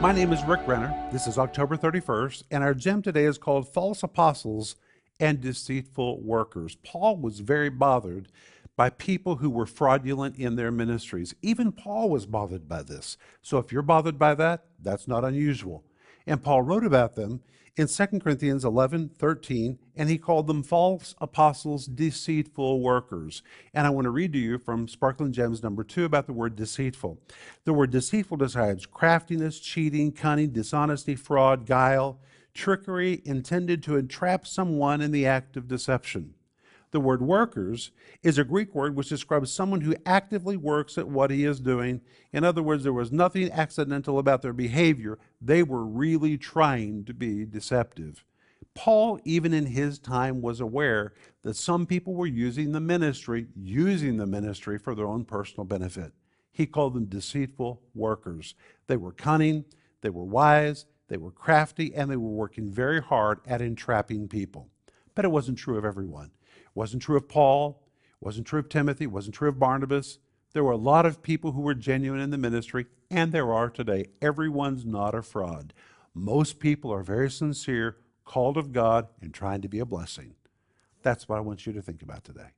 My name is Rick Renner. This is October 31st, and our gem today is called False Apostles and Deceitful Workers. Paul was very bothered by people who were fraudulent in their ministries. Even Paul was bothered by this. So if you're bothered by that, that's not unusual. And Paul wrote about them in 2 Corinthians 11 13, and he called them false apostles, deceitful workers. And I want to read to you from Sparkling Gems number two about the word deceitful. The word deceitful describes craftiness, cheating, cunning, dishonesty, fraud, guile, trickery intended to entrap someone in the act of deception. The word workers is a Greek word which describes someone who actively works at what he is doing. In other words, there was nothing accidental about their behavior. They were really trying to be deceptive. Paul, even in his time, was aware that some people were using the ministry, using the ministry for their own personal benefit. He called them deceitful workers. They were cunning, they were wise, they were crafty, and they were working very hard at entrapping people. But it wasn't true of everyone wasn't true of Paul, wasn't true of Timothy, wasn't true of Barnabas. There were a lot of people who were genuine in the ministry, and there are today. Everyone's not a fraud. Most people are very sincere, called of God, and trying to be a blessing. That's what I want you to think about today.